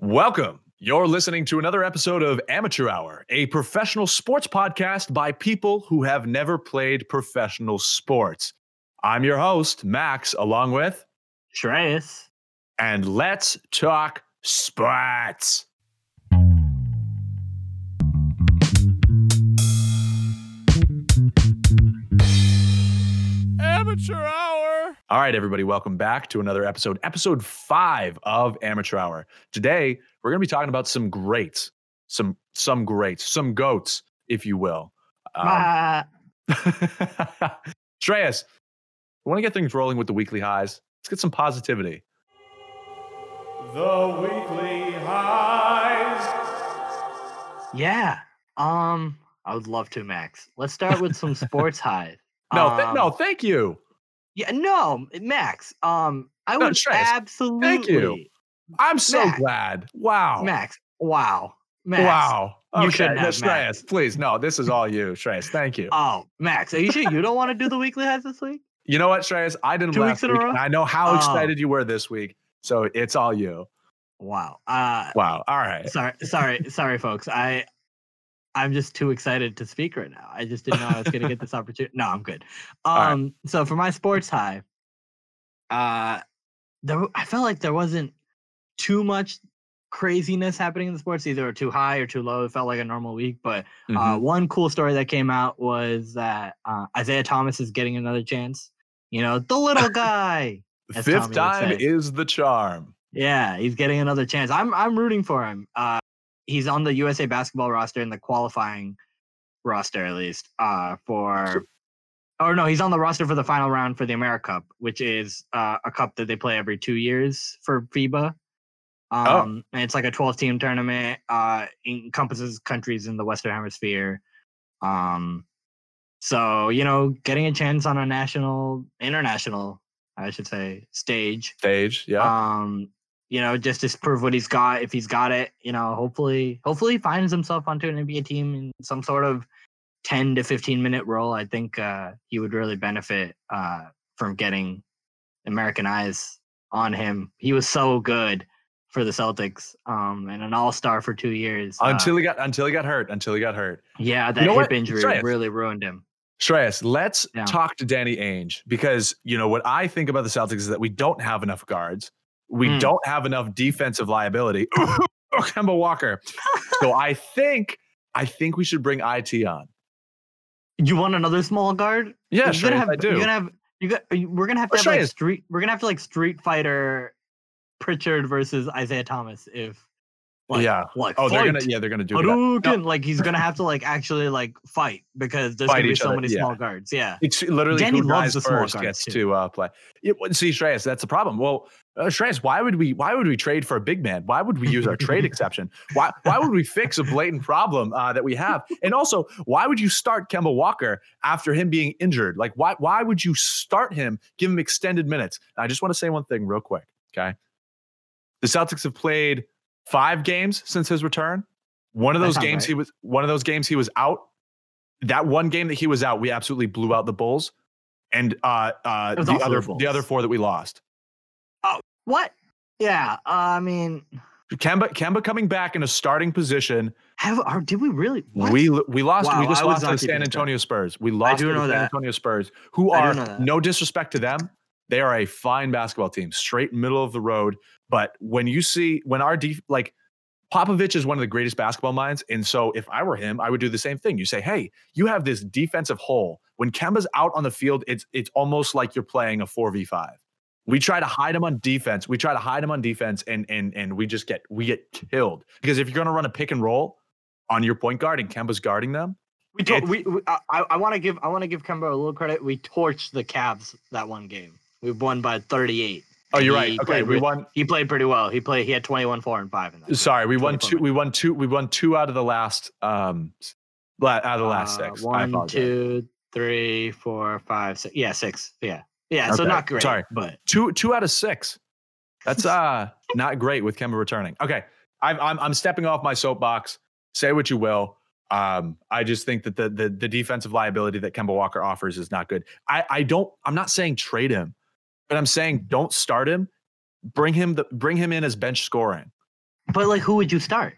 Welcome. You're listening to another episode of Amateur Hour, a professional sports podcast by people who have never played professional sports. I'm your host, Max, along with Shreyas. And let's talk sports. Amateur Hour. All right, everybody, welcome back to another episode, episode five of Amateur Hour. Today, we're going to be talking about some greats, some some greats, some goats, if you will. Um, Ah, Shreyas, we want to get things rolling with the weekly highs. Let's get some positivity. The weekly highs. yeah. Um, I would love to, Max. Let's start with some sports highs. No, th- Um, no, thank you. Yeah, no, Max. Um, I No, would absolutely. Thank you. I'm so Max. glad. Wow. Max. Wow. Max. Wow. you Okay, no. Shreyas, please. No, this is all you, Shreyas. Thank you. Oh, Max, are you sure you don't want to do the weekly highs this week? You know what, Shreyas? I didn't Two last weeks in a row? I know how Oh. excited you were this week. So it's all you. Wow. Uh, Wow. All right. sorry, sorry, sorry, folks. I, I'm just too excited to speak right now. I just didn't know I was going to get this opportunity. No, I'm good. right. Um, so for my sports high, uh, there, I felt like there wasn't too much craziness happening in the sports, either too high or too low. It felt like a normal week, but uh, Mhm. one cool story that came out was that uh, Isaiah Thomas is getting another chance. You know, the little guy. Fifth Tommy time is the charm. Yeah, he's getting another chance. I'm I'm rooting for him. Uh, he's on the USA basketball roster in the qualifying roster at least. Uh, for or no, he's on the roster for the final round for the America Cup, which is uh, a cup that they play every two years for FIBA. Um, and it's like a 12 team tournament. Uh, encompasses countries in the Western Hemisphere. Um, so you know, getting a chance on a national, international, I should say, stage Stage. Yeah. um you know just to prove what he's got if he's got it you know hopefully hopefully he finds himself onto an nba team in some sort of 10 to 15 minute role i think uh he would really benefit uh from getting american eyes on him he was so good for the celtics um and an all-star for two years uh, until he got until he got hurt. Until he got hurt. yeah that know hip what? injury Shreyas. really ruined him Shreyas, let's Yeah. talk to Danny Ainge because you know what I think about the Celtics is that we don't have enough guards. We Mm. don't have enough defensive liability. Kemba Walker. so I think I think we should bring IT on. you want another small guard Yeah, you're gonna Shreyas, have, I do. You're gonna have you got. you- We're gonna have to Or have like street. We're gonna have to like Street Fighter, Pritchard versus Isaiah Thomas. If like, Yeah. like oh, they're gonna yeah, they're gonna do that. Hadouken! Like he's gonna have to like actually like fight because there's Fight gonna be so other, many yeah. small guards. Yeah. It's literally Danny who loves dies the small first guards, gets too. to uh, play. Yeah, well, see, Shreyas, that's the problem. Well, uh, Shreyas, why would we? Why would we trade for a big man? Why would we use our trade exception? Why? Why would we fix a blatant problem uh, that we have? And also, why would you start Kemba Walker after him being injured? Like, why? Why would you start him? Give him extended minutes. I just want to say one thing real quick. Okay, the Celtics have played five games since his return. One of those games right. he was. One of those games he was out that one game that he was out, we absolutely blew out the Bulls, and uh, uh, the other the the other four that we lost. Oh, What? Yeah. Uh, I mean, Kemba Kemba coming back in a starting position. have or did we really? What? We we lost. Wow, we just I lost to the San track. Antonio Spurs. We lost to the San that. Antonio Spurs, who I are no disrespect to them, they are a fine basketball team, straight middle of the road. But when you see when our def- like Popovich is one of the greatest basketball minds, and so if I were him, I would do the same thing. You say, "Hey, you have this defensive hole. When Kemba's out on the field, it's it's almost like you're playing a four v five. We try to hide him on defense. We try to hide him on defense, and and and we just get we get killed because if you're going to run a pick and roll on your point guard and Kemba's guarding them, We, to- we, we I, I want to give I want to give Kemba a little credit. We torched the Cavs that one game. We won by 38. Oh, you're right. Okay, we won. He played pretty well. He played. He had 21, four, and five in that. Sorry, we won two. We won two. We won two out of the last um la- out of the last Uh, six. One, two, three, four, five, six. Yeah, six. Yeah, yeah. So not great. sorry. but two two out of six. That's uh not great with Kemba returning. Okay, I'm I'm I'm stepping off my soapbox. Say what you will. Um, I just think that the the the defensive liability that Kemba Walker offers is not good. I I don't. I'm not saying trade him, but I'm saying don't start him. Bring him the bring him in as bench scoring. but like, who would you start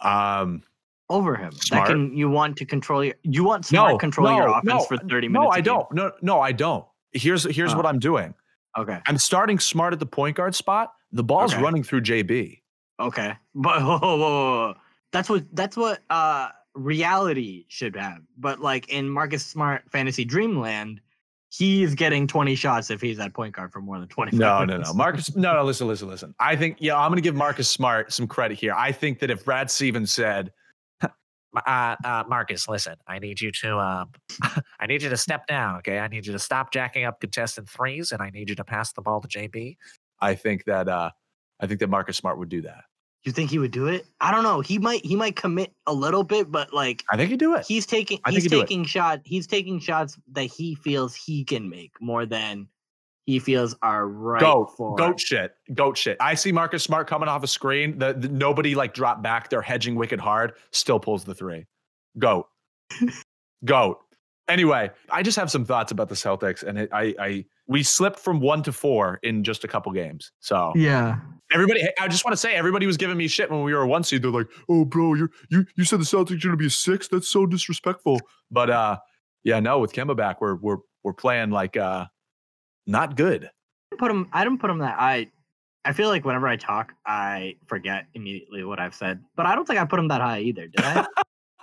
Um, over him? Smart. That can you want to control your you want smart no, controlling your offense no, for thirty minutes? no, I don't. No, no, I don't. Here's here's Oh. what I'm doing. Okay, I'm starting smart at the point guard spot. The ball's Okay. running through JB. okay, but whoa, whoa, whoa. that's what that's what uh reality should have. But like in Marcus Smart Fantasy Dreamland, he's getting twenty shots if he's at point guard for more than twenty. No, no, no. Marcus, no, no, listen, listen, listen. I think, yeah, I'm going to give Marcus Smart some credit here. I think that if Brad Stevens said, uh, uh, Marcus, listen, I need you to, um, I need you to step down. Okay, I need you to stop jacking up contested threes, and I need you to pass the ball to JB. I think that, uh, I think that Marcus Smart would do that. You think he would do it? I don't know. He might he might commit a little bit, but like I think he'd do it. he's taking I he's he'd do it. taking shot he's taking shots that he feels he can make more than he feels are right goat, for goat shit, goat shit. I see Marcus Smart coming off a screen. The, the nobody like drop back. They're hedging wicked hard. Still pulls the three. Goat, goat. Anyway, I just have some thoughts about the Celtics, and it, I, I, we slipped from one to four in just a couple games. So Yeah. Everybody, I just want to say, everybody was giving me shit when we were a one seed. They're like, "Oh, bro, you, you, you said the Celtics are going to be a six. That's so disrespectful." But uh, yeah, no, with Kemba back, we're we're we're playing like uh, not good. Put him I don't put him that I I feel like whenever I talk, I forget immediately what I've said. But I don't think I put him that high either, did I?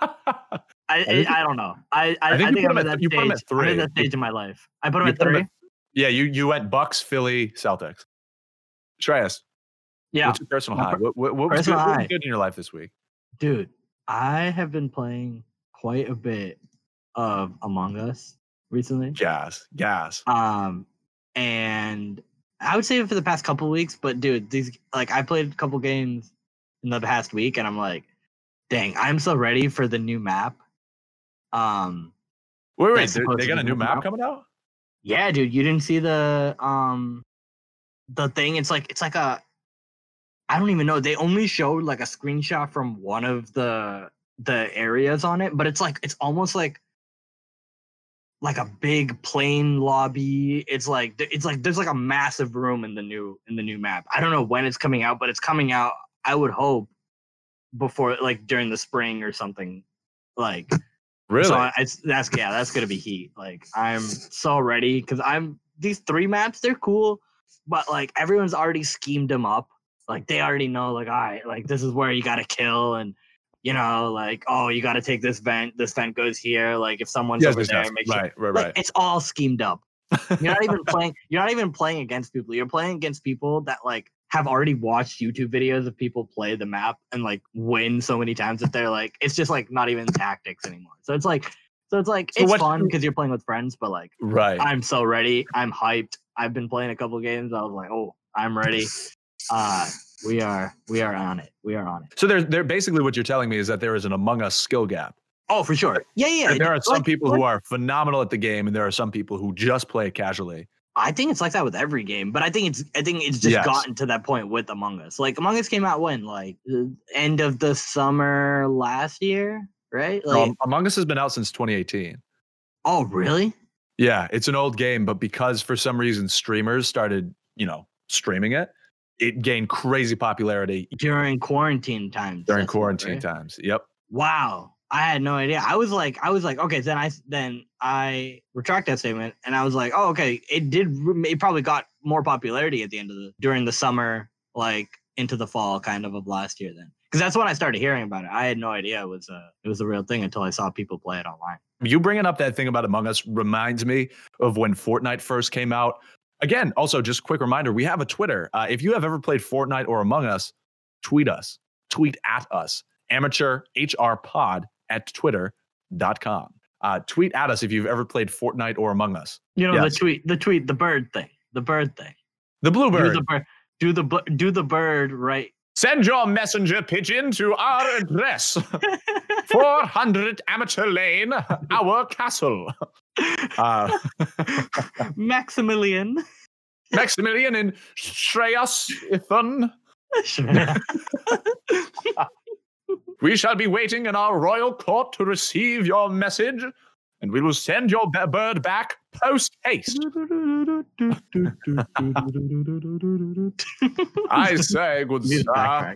I, I, I don't know. I I, I think I you think put I'm him at at- that you put him stage. at I'm at that stage in my life. I put him at put him three. at- Yeah, you you went Bucks, Philly, Celtics. Shreyas, yeah. what's your personal high? What, what, what was good, personal what was good in your life this week? Dude, I have been playing quite a bit of Among Us recently. Gas, gas. Um, and I would say for the past couple weeks, but dude, these like I played a couple games in the past week, and I'm like, dang, I'm so ready for the new map. Um, Wait, wait, they, supposed they to got a new map out. coming out? yeah, dude, you didn't see the um, the thing. It's like it's like a, I don't even know. They only showed like a screenshot from one of the the areas on it, but it's like it's almost like like a big plane lobby. It's like it's like there's like a massive room in the new in the new map. I don't know when it's coming out, but it's coming out. I would hope before like during the spring or something. Like Really? so it's that's yeah, that's gonna be heat. Like I'm so ready because I'm these three maps, they're cool, but like everyone's already schemed them up. Like they already know, like, all right, like this is where you gotta kill and you know, like, oh, you gotta take this vent, this vent goes here. Like if someone's yes, over there, yes. make sure Right, right, like, right. it's all schemed up. You're not even playing you're not even playing against people. You're playing against people that like have already watched YouTube videos of people play the map and like win so many times that they're like it's just like not even tactics anymore. So it's like so it's like So it's what- fun because you're playing with friends, but like Right. I'm so ready. I'm hyped. I've been playing a couple games. I was like, oh, I'm ready. Uh we are we are on it. We are on it. So they're they're basically what you're telling me is that there is an Among Us skill gap. Oh, for sure. Yeah, yeah. That there are some like- people who are phenomenal at the game, and there are some people who just play it casually. I think it's like that with every game, but I think it's I think it's just Yes. gotten to that point with Among Us. Like Among Us came out when like end of the summer last year, right? Like, Among Us has been out since 2018. oh, really? Yeah, it's an old game, but because for some reason streamers started, you know, streaming it, it gained crazy popularity During quarantine times. during quarantine right? times. Yep. Wow. I had no idea. I was like, I was like, okay, then I then I retract that statement, and I was like, oh, okay, it did. It probably got more popularity at the end of the during the summer, like into the fall, kind of of last year. Then, because that's when I started hearing about it. I had no idea it was a it was a real thing until I saw people play it online. You bringing up that thing about Among Us reminds me of when Fortnite first came out. Again, also just quick reminder, we have a Twitter. Uh, if you have ever played Fortnite or Among Us, tweet us. Tweet at us. Amateur HR pod at twitter.com. Uh, tweet at us if you've ever played Fortnite or Among Us. You know, Yes. the tweet, the tweet, the bird thing, the bird thing. The Do Bluebird. the bird, do the do the bird right. Send your messenger pigeon to our address 400 Amateur Lane, our castle. Uh, Maximilian. Maximilian in Shreyas Ithan. We shall be waiting in our royal court to receive your message, and we will send your bird back post haste. I say, good sir,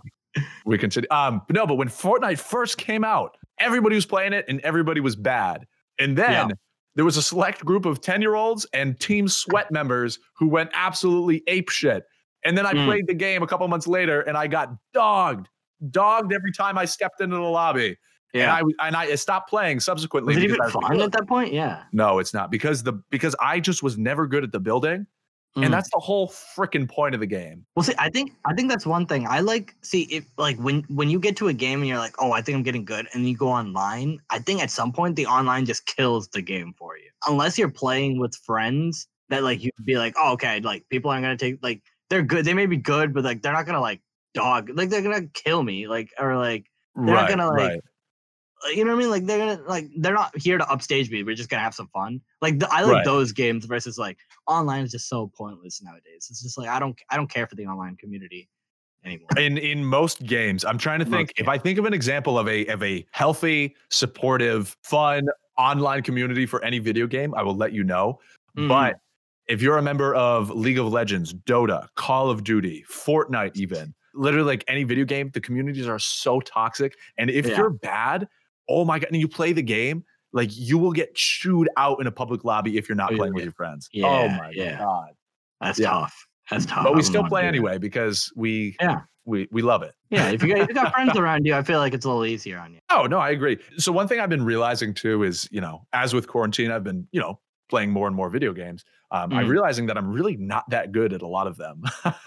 we continue. Um, but no, but when Fortnite first came out, everybody was playing it and everybody was bad. And then Yeah. there was a select group of 10 year olds and Team Sweat members who went absolutely ape shit. And then I Mm. played the game a couple months later and I got dogged, dogged every time I stepped into the lobby. And Yeah. And I stopped playing subsequently. Was it even I fun at that point? Yeah. No, it's not because the because I just was never good at the building, Mm. and that's the whole freaking point of the game. Well, see, I think I think that's one thing. I like see if like when when you get to a game and you're like, oh, I think I'm getting good, and you go online. I think at some point the online just kills the game for you, unless you're playing with friends that like you'd be like, oh, okay, like people aren't gonna take like they're good. They may be good, but like they're not gonna like dog like they're gonna kill me like or like They're not gonna, like, uh, you know what I mean? Like they're gonna like they're not here to upstage me. We're just gonna have some fun. Like the, I like Right. those games versus like online is just so pointless nowadays. It's just like I don't I don't care for the online community anymore. in in most games i'm trying to think if i think of an example of a of a healthy supportive fun online community for any video game i will let you know Mhm. but if you're a member of league of legends dota call of duty fortnite even literally like any video game the communities are so toxic and if Yeah. you're bad oh my god and you play the game like you will get chewed out in a public lobby if you're not Oh, playing yeah. with your friends Yeah, oh my yeah. god that's yeah. tough. That's tough. but we still play that. anyway because we Yeah. we we love it Yeah, if you got, if you got friends around you, I feel like it's a little easier on you. Oh, no, I agree. So one thing I've been realizing too is, you know, as with quarantine, I've been, you know, playing more and more video games. Um, I'm Mm. realizing that I'm really not that good at a lot of them.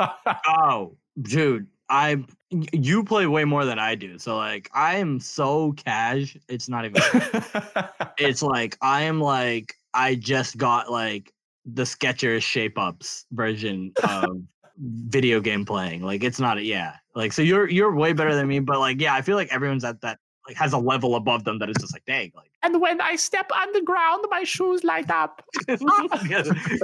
Oh, dude, I you play way more than I do. So like I am so cash. It's not even. it's like I am like I just got like the Skechers shape ups version of video game playing. Like it's not a yeah. Like so you're you're way better than me, but like yeah, I feel like everyone's at that like has a level above them that is just like dang like And when I step on the ground, my shoes light up. yeah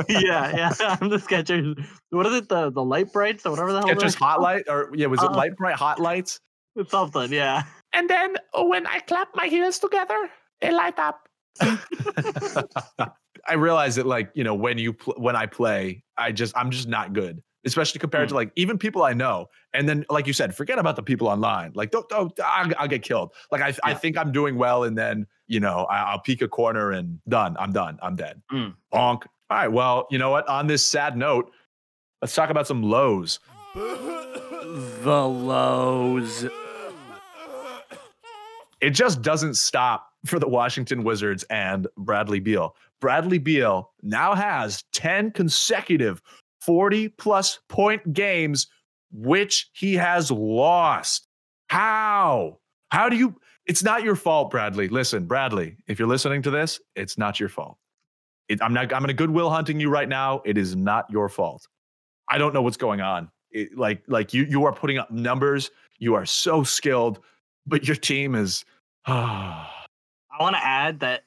yeah I'm the Skechers. What is it the the light brights or whatever the hell It's they're just hot light or yeah, was it Uh, light bright hot lights? something yeah. And then when I clap my heels together, they light up. I realize that like, you know, when you pl- when I play, I just I'm just not good. Especially compared to like even people I know, and then like you said, forget about the people online. Like, don't, don't I'll, I'll get killed. Like I, I think I'm doing well, and then you know I, I'll peek a corner and done. I'm done. I'm dead. Mm. Bonk. All right. Well, you know what? On this sad note, let's talk about some lows. The lows. It just doesn't stop for the Washington Wizards and Bradley Beal. Bradley Beal now has 10 consecutive 40 plus point games, which he has lost. How? How do you? It's not your fault, Bradley. Listen, Bradley, if you're listening to this, it's not your fault. It, I'm not. I'm going to goodwill hunting you right now. It is not your fault. I don't know what's going on. It, like, like you, you are putting up numbers. You are so skilled, but your team is. I want to add that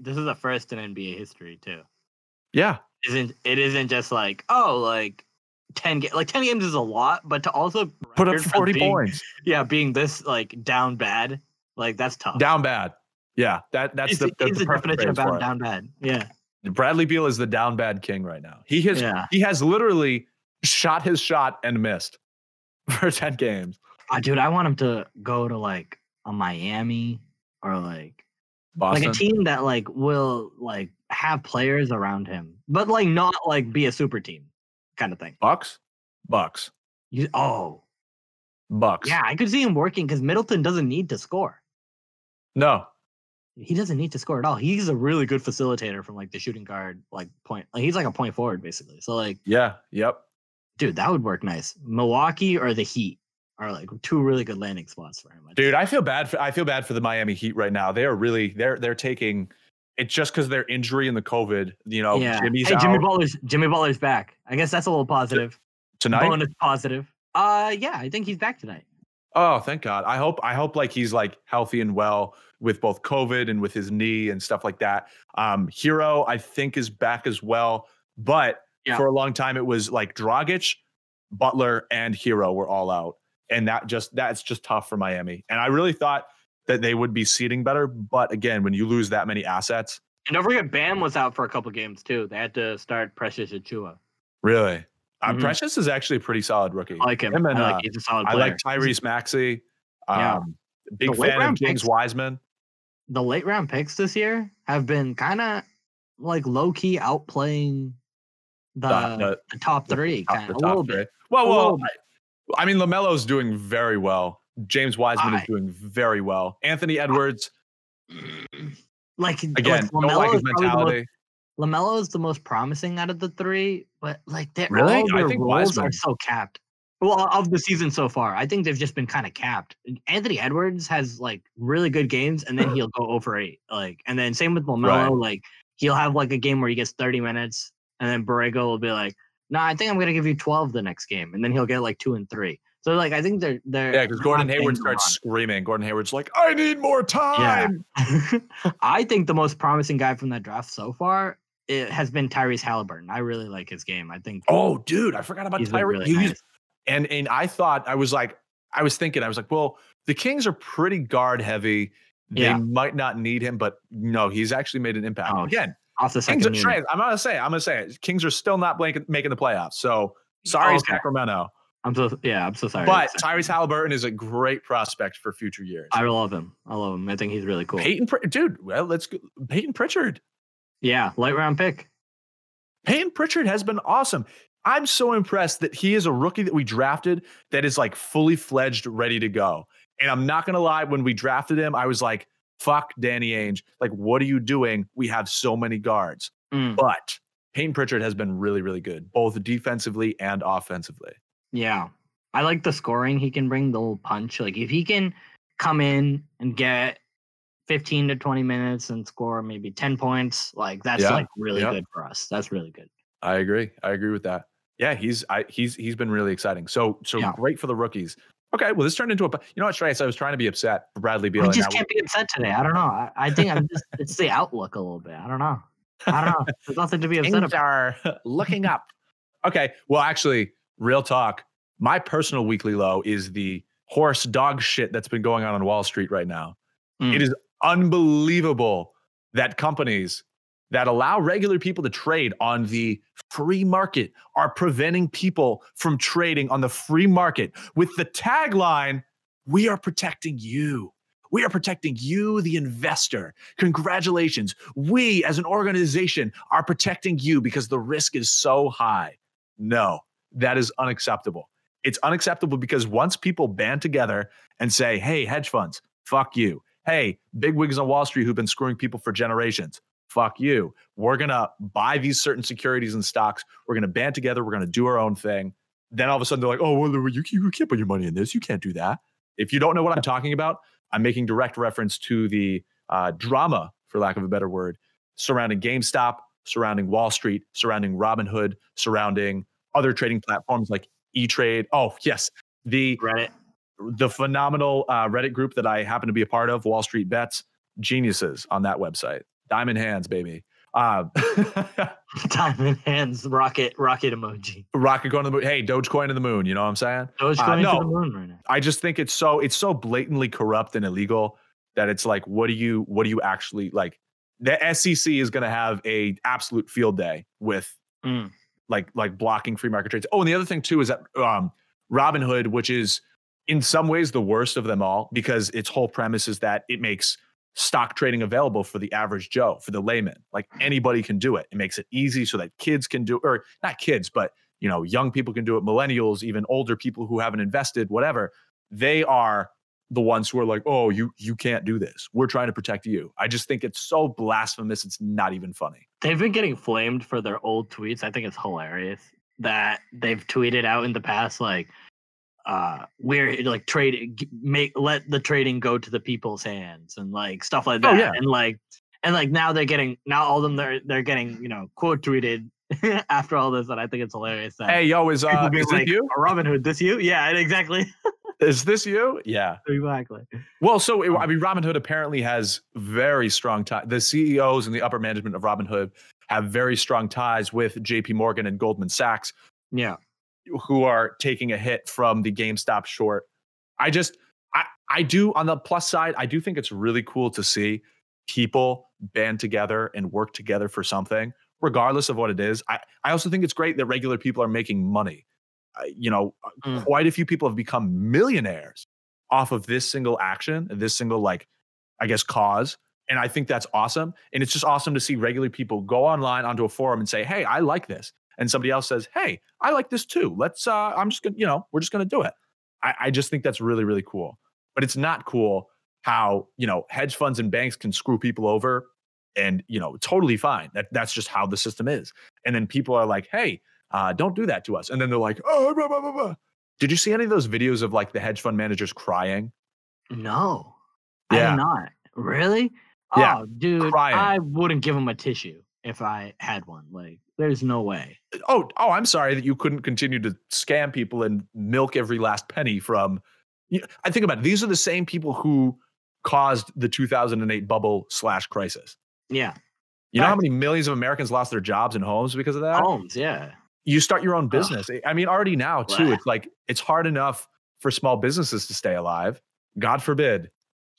this is the first in NBA history too. yeah, Isn't it? Isn't just like oh like ten ga- like ten games is a lot, but to also put up 40 being- points. Yeah, being this like down bad, like that's tough. Down bad. Yeah, that that's It's the, the, the, it's the the definition of down, down bad. Yeah. Bradley Beal is the down bad king right now. He has Yeah. he has literally shot his shot and missed for 10 games. Uh, dude, I want him to go to like a Miami or like Boston. like a team that like will like have players around him, but like not like be a super team kind of thing. Bucks? Bucks. You, oh, Bucks. yeah, I could see him working because Middleton doesn't need to score. No. He doesn't need to score at all. He's a really good facilitator from like the shooting guard, like point. Like he's like a point forward basically. So like, Yeah. Yep. dude, that would work nice. Milwaukee or the Heat are like two really good landing spots for him. I'd Dude, say. I feel bad for I feel bad for the Miami Heat right now. They are really they're they're taking it's just because their injury and the COVID. You know, yeah. Jimmy's hey, Jimmy out Butler's Jimmy Butler's back. I guess that's a little positive. tonight. Bonus positive. Uh, yeah, I think he's back tonight. Oh, thank God. I hope I hope like he's like healthy and well with both COVID and with his knee and stuff like that. Um Herro, I think, is back as well. But Yeah. for a long time it was like Dragic, Butler, and Herro were all out. And that just that's just tough for Miami. And I really thought that they would be seating better. But again, when you lose that many assets, And don't forget, Bam was out for a couple games too. They had to start Precious Achiuwa. really. Uh, Mhm. Precious is actually a pretty solid rookie. I like him. Him and, I like uh, he's a solid I like Tyrese Maxey. Yeah. Um, big fan of James picks- Wiseman. The late round picks this year have been kind of like low key outplaying the, The- the- the top three, kind of a little three. bit. Well, well, I mean, Lamelo's doing very well. James Wiseman is doing very well. Anthony Edwards, mm. Like again, like don't like LaMelo his is the most mentality. Lamelo is the most promising out of the three, but like they're Really? all I their think roles are Wiseman- so capped. Well, of the season so far, I think they've just been kind of capped. Anthony Edwards has like really good games, and then he'll go over eight. Like, and then same with Lamelo. Right. Like, he'll have like a game where he gets thirty minutes, and then Borrego will be like, "No, I think I'm gonna give you twelve the next game," and then he'll get like two and three. So like, I think they're they're Yeah, because Gordon Hayward starts screaming. Gordon Hayward's like, I need more time. Yeah. I think the most promising guy from that draft so far it has been Tyrese Halliburton. I really like his game. I think Oh, dude, I forgot about Tyreek. really nice. and and I thought I was like, I was thinking, I was like, well, the Kings are pretty guard heavy. They Yeah. might not need him, but no, he's actually made an impact. Oh, Again, off the Kings are. I'm gonna say, I'm gonna say, it. Kings are still not blank- making the playoffs. So sorry, oh, Okay. Sacramento. I'm so yeah, I'm so sorry. But Tyrese Halliburton is a great prospect for future years. I love him. I love him. I think he's really cool. Peyton, dude, well, let's go. Peyton Pritchard. Yeah, light round pick. Peyton Pritchard has been awesome. I'm so impressed that he is a rookie that we drafted that is like fully fledged, ready to go. And I'm not gonna lie, when we drafted him, I was like, fuck Danny Ainge. Like, what are you doing? We have so many guards. Mm, But Peyton Pritchard has been really, really good, both defensively and offensively. Yeah, I like the scoring he can bring. The little punch. Like if he can come in and get 15 to 20 minutes and score maybe 10 points, like that's Yeah, like really yeah. good for us. That's really good. I agree. I agree with that. Yeah, he's I he's he's been really exciting. So so Yeah. great for the rookies. Okay, well, this turned into a. You know what, Trace? I was trying to be upset for Bradley Beal. I just can't be upset today. I don't know. I, I think I'm just it's the outlook a little bit. I don't know. I don't know. There's nothing to be upset Things about. are looking up. Okay. Well, actually, real talk. My personal weekly low is the horse dog shit that's been going on on Wall Street right now. Mm. It is unbelievable that companies that allow regular people to trade on the free market are preventing people from trading on the free market with the tagline, We are protecting you. We are protecting you, the investor. Congratulations. We, as an organization, are protecting you because the risk is so high. No, that is unacceptable. It's unacceptable because once people band together and say, hey, hedge funds, fuck you. Hey, big wigs on Wall Street who've been screwing people for generations, fuck you. We're going to buy these certain securities and stocks. We're going to band together. We're going to do our own thing. Then all of a sudden they're like, oh, well, you, you can't put your money in this. You can't do that. If you don't know what I'm talking about, I'm making direct reference to the uh, drama, for lack of a better word, surrounding GameStop, surrounding Wall Street, surrounding Robinhood, surrounding other trading platforms like E Trade. Oh, yes, the Reddit. the phenomenal uh, Reddit group that I happen to be a part of, Wall Street Bets, geniuses on that website. Diamond hands, baby. Uh, Diamond hands, rocket, rocket emoji. rocket going to the moon. Hey, Dogecoin to the moon. You know what I'm saying? Doge Uh, no. to the moon right now. I just think it's so it's so blatantly corrupt and illegal that it's like, what do you what do you actually like? The SEC is going to have a absolute field day with Mm. Like like blocking free market trades. Oh, and the other thing too is that um, Robinhood, which is in some ways the worst of them all, because its whole premise is that it makes stock trading available for the average Joe, for the layman. Like anybody can do it. It makes it easy so that kids can do, or not kids, but you know, young people can do it. Millennials, even older people who haven't invested, whatever. They are the ones who are like, oh, you you can't do this. We're trying to protect you. I just think it's so blasphemous. It's not even funny. They've been getting flamed for their old tweets. I think it's hilarious that they've tweeted out in the past like uh we're like trade make let the trading go to the people's hands and like stuff like that Oh, that yeah. and like and like now they're getting now all of them they're they're getting you know quote tweeted after all this and i think it's hilarious that Hey, yo, is uh, is this you? "Oh, robin hood this you yeah exactly Is this you? Yeah. exactly Well, so it- I um mean, Robinhood apparently has very strong ties. The CEOs and the upper management of Robinhood have very strong ties with J.P. Morgan and Goldman Sachs, yeah who are taking a hit from the GameStop short. I just, I, I do on the plus side, I do think it's really cool to see people band together and work together for something, regardless of what it is. I, I also think it's great that regular people are making money. Uh, you know, Mm. quite a few people have become millionaires off of this single action and this single like I guess cause. And I think that's awesome. And it's just awesome to see regular people go online onto a forum and say, "Hey, I like this." And somebody else says, "Hey, I like this too. Let's uh I'm just going to, you know, we're just going to do it." I, I just think that's really really cool. But it's not cool how, you know, hedge funds and banks can screw people over and, you know, totally fine. That that's just how the system is. And then people are like, "Hey, uh, don't do that to us." And then they're like, "Oh, blah, blah, blah, blah." Did you see any of those videos of like the hedge fund managers crying? No, I Yeah. did not. Really? Yeah, Oh, dude, crying. I wouldn't give them a tissue if I had one. Like, there's no way. oh, oh, I'm sorry that you couldn't continue to scam people and milk every last penny from. I think about it. These are the same people who caused the 2008 bubble slash crisis. Yeah, You know how many millions of Americans lost their jobs and homes because of that? homes. Yeah, You start your own business. I mean, already now too. It's like it's hard enough for small businesses to stay alive. God forbid.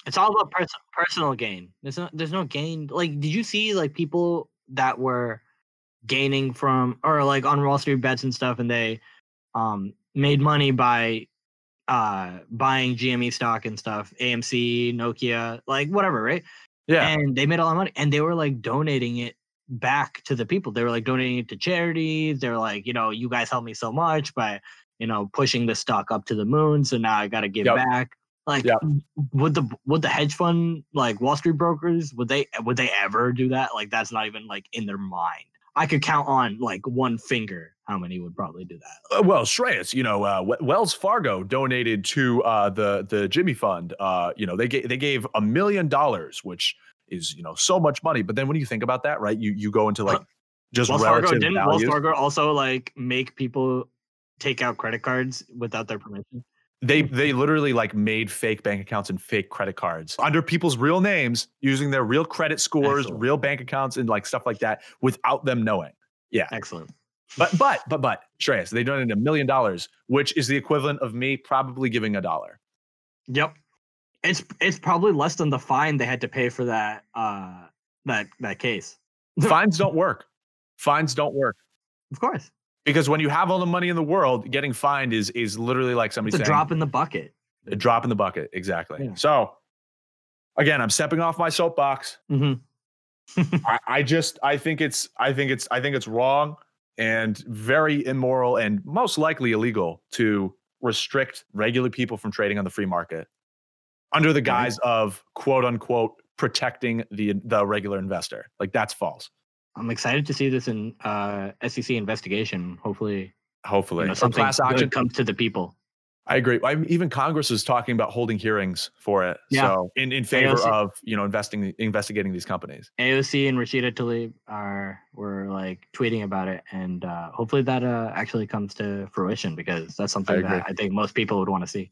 it's all about pers- personal gain. There's no, there's no gain. Like, did you see like people that were gaining from or like on Wall Street bets and stuff, and they um made money by uh buying GME stock and stuff, AMC, Nokia, like whatever, right? Yeah. and they made a lot of money and they were like donating it back to the people they were like donating it to charities they're like you know you guys helped me so much by you know pushing the stock up to the moon so now i gotta give Yep. back like Yep. would the would the hedge fund like wall street brokers would they would they ever do that like that's not even like in their mind i could count on like one finger how many would probably do that Uh, well, Shreyas, you know, uh, Wells Fargo donated to uh, the the Jimmy Fund. Uh, you know, they gave they gave a million dollars, which is you know so much money. But then when you think about that, right, you you go into like just wells fargo didn't wells fargo also like make people take out credit cards without their permission They they literally like made fake bank accounts and fake credit cards under people's real names, using their real credit scores, Excellent. real bank accounts, and like stuff like that, without them knowing. Yeah. Excellent But but but but Shreyas, they donated a million dollars, which is the equivalent of me probably giving a dollar. Yep. It's it's probably less than the fine they had to pay for that uh that that case. Fines don't work. Fines don't work. Of course. because when you have all the money in the world, getting fined is is literally like somebody It's a saying drop in the bucket. a drop in the bucket. Exactly. Yeah. So again, I'm stepping off my soapbox. hmm I, I just I think it's I think it's I think it's wrong and very immoral and most likely illegal to restrict regular people from trading on the free market under the guise of quote unquote protecting the the regular investor. Like that's false. I'm excited to see this in uh SEC investigation. Hopefully, Hopefully, you know, something class action comes to the people. I agree. I mean, even Congress is talking about holding hearings for it. Yeah. So in, in favor AOC. of you know investing investigating these companies. AOC and Rashida Tlaib are were like tweeting about it, and uh, hopefully that uh, actually comes to fruition because that's something agree. that I think most people would want to see.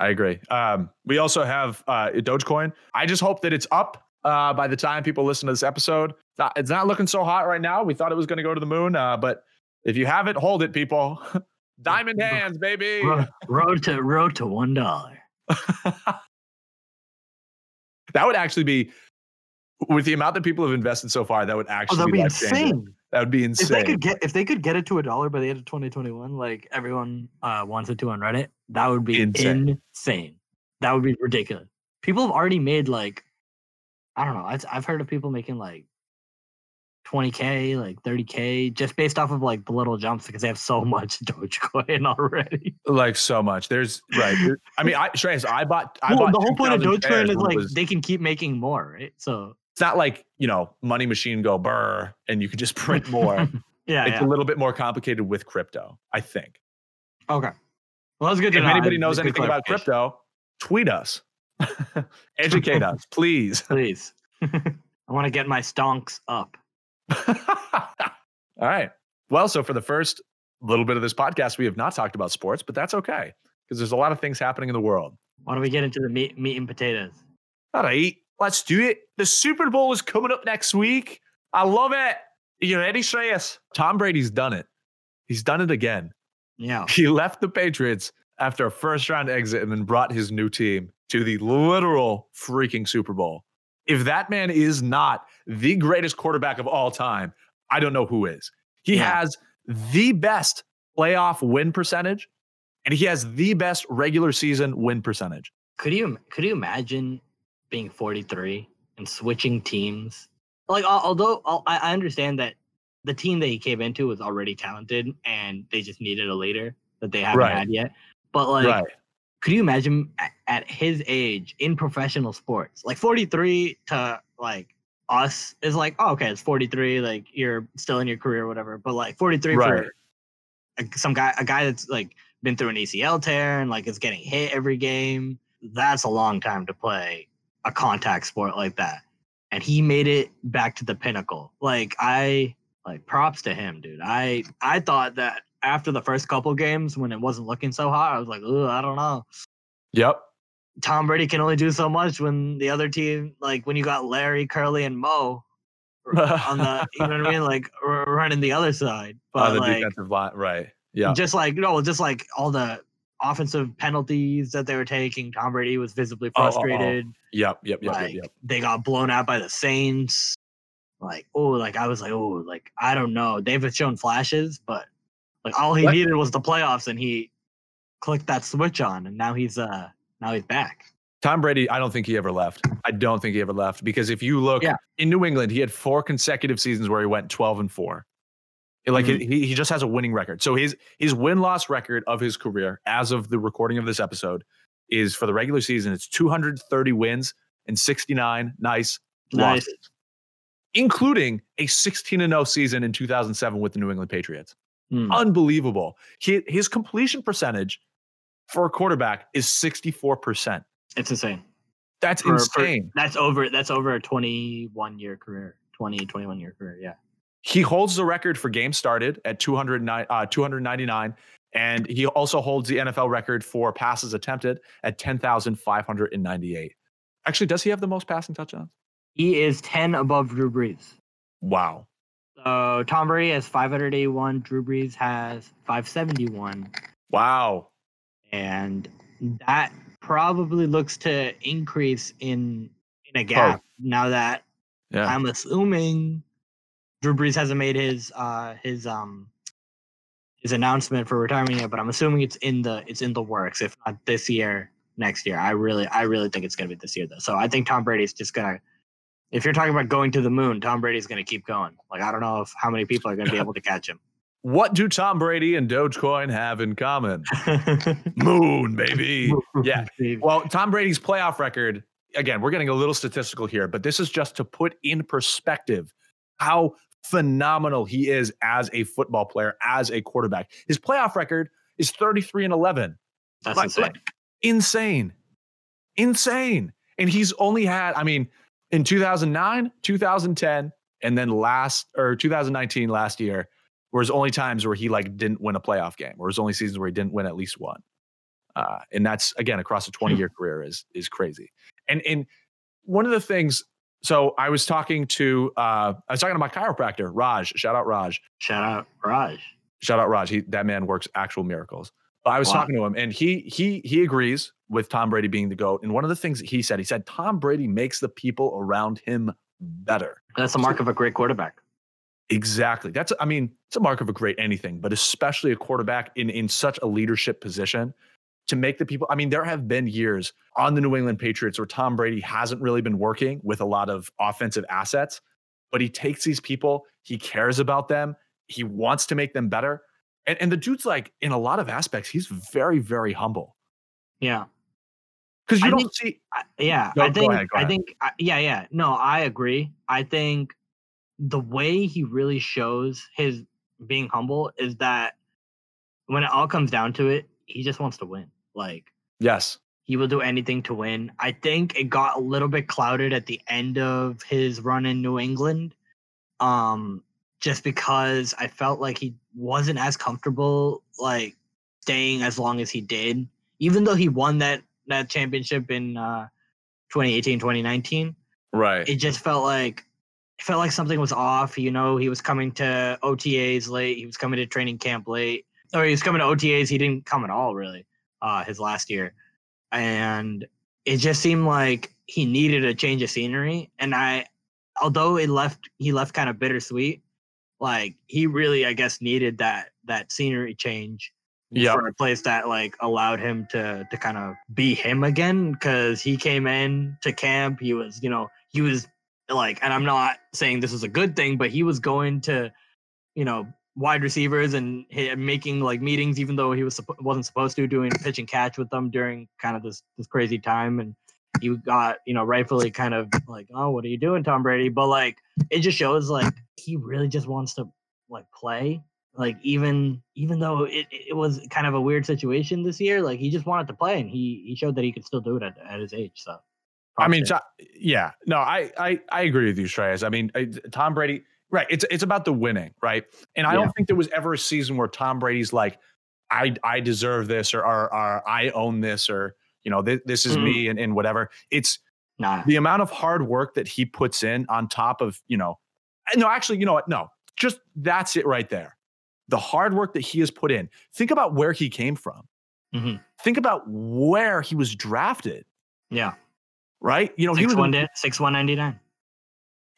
I agree. Um, we also have uh, Dogecoin. I just hope that it's up uh, by the time people listen to this episode. It's not, it's not looking so hot right now. We thought it was going to go to the moon, uh, but if you have it, hold it, people. Diamond hands, baby. Ro- road to road to one dollar. that would actually be with the amount that people have invested so far. That would Oh, actually that'd be be insane. That would be insane. if they could get if they could get it to a dollar by the end of 2021 like everyone uh wants it to on reddit that would be Insane. insane, that would be ridiculous people have already made like i don't know I've, I've heard of people making like 20k like 30k just based off of like the little jumps because they have so much dogecoin already like so much. There's right. there- I mean, I Shreyas, I bought. I well, bought the whole point of 2,000 shares dogecoin is like was- they can keep making more right so it's not like you know, money machine go burr, and you can just print more. yeah, it's yeah. a little bit more complicated with crypto. I think. okay well that's good to If know. anybody knows anything about crypto, tweet us, educate us, please. please i want to get my stonks up All right. Well, so for the first little bit of this podcast, we have not talked about sports, but that's okay because there's a lot of things happening in the world. Why don't we get into the meat, meat and potatoes? All right, let's do it. The Super Bowl is coming up next week. I love it. You ready, Shreyas? Tom Brady's done it. He's done it again. Yeah. He left the Patriots after a first round exit and then brought his new team to the literal freaking Super Bowl. If that man is not the greatest quarterback of all time, I don't know who is. He Yeah. has the best playoff win percentage and he has the best regular season win percentage. could you could you imagine being 43 and switching teams? Like, although I I understand that the team that he came into was already talented and they just needed a leader that they haven't Right. had yet. But like, right. could you imagine at, at his age in professional sports, like 43 to like us is like, oh, okay, it's 43, like you're still in your career, or whatever. But like 43 Right. for some guy, a guy that's like been through an ACL tear and like is getting hit every game, that's a long time to play a contact sport like that. And he made it back to the pinnacle. Like I like props to him, dude. I I thought that after the first couple games when it wasn't looking so hot, I was like, oh, I don't know. Yep. Tom Brady can only do so much when the other team, like when you got Larry, Curly, and Moe on the, you know what I mean, like r- running the other side. But On the like, defensive line. Right. Yeah. just like no, just like all the offensive penalties that they were taking, Tom Brady was visibly Oh, oh, oh. frustrated. Yep. Yep. Yep. like yep. Yep. they got blown out by the Saints. Like oh, like I was like oh, like I don't know. They've shown flashes, but like all he What? needed was the playoffs, and he clicked that switch on, and now he's uh now he's back. Tom Brady, I don't think he ever left. I don't think he ever left because if you look Yeah. in New England, he had four consecutive seasons where he went 12 and 4. Like Mhm. he, he just has a winning record. So his his win-loss record of his career as of the recording of this episode is for the regular season it's 230 wins and 69 nice Nice. losses, including a 16 and 0 season in 2007 with the New England Patriots. Hmm. Unbelievable. He, his completion percentage for a quarterback is 64%. It's insane. That's For- for- insane. That's over. That's over a 21 year career. 20, 21 year career. Yeah. He holds the record for games started at 209, uh, 299. And he also holds the NFL record for passes attempted at 10,598. Actually, does he have the most passing touchdowns? He is 10 above Drew Brees. Wow. So Tom Brady has 581. Drew Brees has 571. Wow. and that probably looks to increase in in a gap now that Yeah. I'm assuming Drew Brees hasn't made his uh his um his announcement for retirement yet, but I'm assuming it's in the it's in the works. If not this year, next year. I really I really think it's gonna be this year though. So I think Tom Brady's just gonna if you're talking about going to the moon, Tom Brady's gonna keep going. Like I don't know if how many people are gonna be able to catch him. What do Tom Brady and Dogecoin have in common? Moon, baby. Yeah. Well, Tom Brady's playoff record, again, we're getting a little statistical here, but this is just to put in perspective how phenomenal he is as a football player, as a quarterback. His playoff record is 33 and 11. That's Like- insane. like, insane. Insane. And he's only had, I mean, in 2009, 2010, and then last or 2019 last year, whereas only times where he like didn't win a playoff game, or his only seasons where he didn't win at least one. Uh, and that's again across a 20 year career is is crazy. And and one of the things, so I was talking to uh, I was talking to my chiropractor, Raj. Shout out Raj Shout out Raj. shout out Raj. He that man works actual miracles. But I was Wow. talking to him, and he he he agrees with Tom Brady being the goat. And one of the things that he said, he said Tom Brady makes the people around him better. That's the mark of a great quarterback. Exactly. That's I mean, it's a mark of a great anything, but especially a quarterback in in such a leadership position to make the people. I mean, there have been years on the New England Patriots where Tom Brady hasn't really been working with a lot of offensive assets, but he takes these people, he cares about them, he wants to make them better. And, and the dude's like, in a lot of aspects, he's very, very humble. Yeah. Because you I don't think- see I- yeah, Go- I think ahead, I think yeah, yeah. No, I agree. I think the way he really shows his being humble is that when it all comes down to it, he just wants to win. Like yes. he will do anything to win. I think it got a little bit clouded at the end of his run in New England. Um just because I felt like he wasn't as comfortable like staying as long as he did. Even though he won that that championship in uh 2018 2019 Right. it just felt like it felt like something was off you know he was coming to otas late he was coming to training camp late or he was coming to otas he didn't come at all really uh his last year. And it just seemed like he needed a change of scenery. And i although it left he left kind of bittersweet like he really i guess needed that that scenery change Yeah. for a place that like allowed him to to kind of be him again. Because he came in to camp. He was you know he was like and i'm not saying this is a good thing but he was going to you know wide receivers and making like meetings even though he was wasn't supposed to doing pitch and catch with them during kind of this this crazy time and he got you know rightfully kind of like oh what are you doing tom brady but like it just shows like he really just wants to like play like even even though it, it was kind of a weird situation this year like he just wanted to play and he he showed that he could still do it at, at his age so I mean, props to him. To- yeah, no, I, I, I agree with you, Shreyas. I mean, I- Tom Brady, right? It's it's about the winning, right? And I Yeah. don't think there was ever a season where Tom Brady's like, I, I deserve this, or, or, or I own this, or you know, this, this is Mhm. me, and, and whatever. It's nah the amount of hard work that he puts in on top of, you know, no, actually, you know what? No, just that's it right there. The hard work that he has put in. Think about where he came from. Mhm. Think about where he was drafted, yeah right? You know, he was one six one ninety nine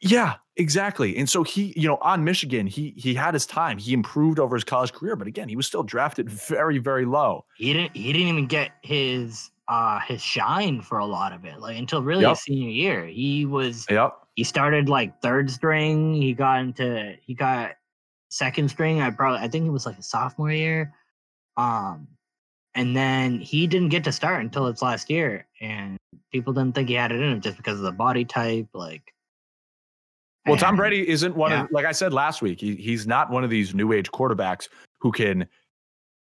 Yeah, exactly. And so he, you know, on Michigan, he he had his time. He improved over his college career, but again, he was still drafted very, very low. he didn't he didn't even get his uh his shine for a lot of it like until really Yep. his senior year he was Yep. he started like third string he got into he got second string i probably i think it was like a sophomore year um and then he didn't get to start until its last year and people didn't think he had it in him just because of the body type like Well, Tom Brady isn't one yeah. of, like I said last week, he, he's not one of these new age quarterbacks who can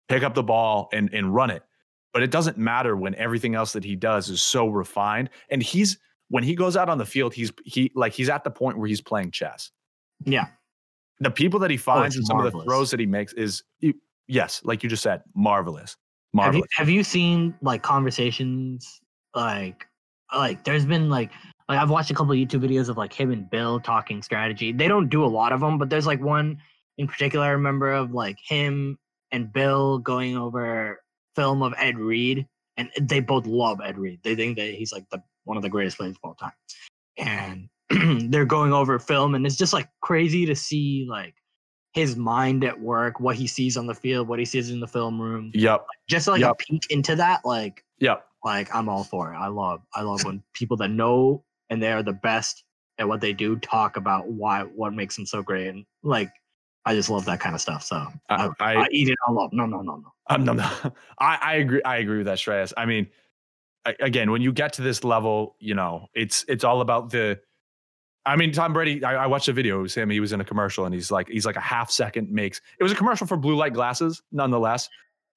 pick up the ball and and run it. But it doesn't matter when everything else that he does is so refined. And he's when he goes out on the field, he's he like he's at the point where he's playing chess. yeah The people that he oh, finds Oh, and some of the throws that he makes is yes, like you just said, marvelous. have you, Marvelous. have you seen like conversations like like there's been like like I've watched a couple of YouTube videos of like him and Bill talking strategy. They don't do a lot of them, but there's like one in particular I remember of like him and Bill going over film of Ed Reed, and they both love Ed Reed. They think that he's like the one of the greatest players of all time, and they're going over film, and it's just like crazy to see like his mind at work, what he sees on the field, what he sees in the film room, Yep. just like Yep. a peek into that like Yep. like i'm all for it i love i love when people that know and they are the best at what they do talk about why what makes them so great and like i just love that kind of stuff so I, I, I, eat it all up no no no no Um, no, no. I, I agree. I agree with that, Shreyas. I mean, I, again, when you get to this level, you know, it's it's all about the. I mean, Tom Brady. I, I watched a video. It was him. He was in a commercial, and he's like, he's like a half second makes. It was a commercial for blue light glasses, nonetheless.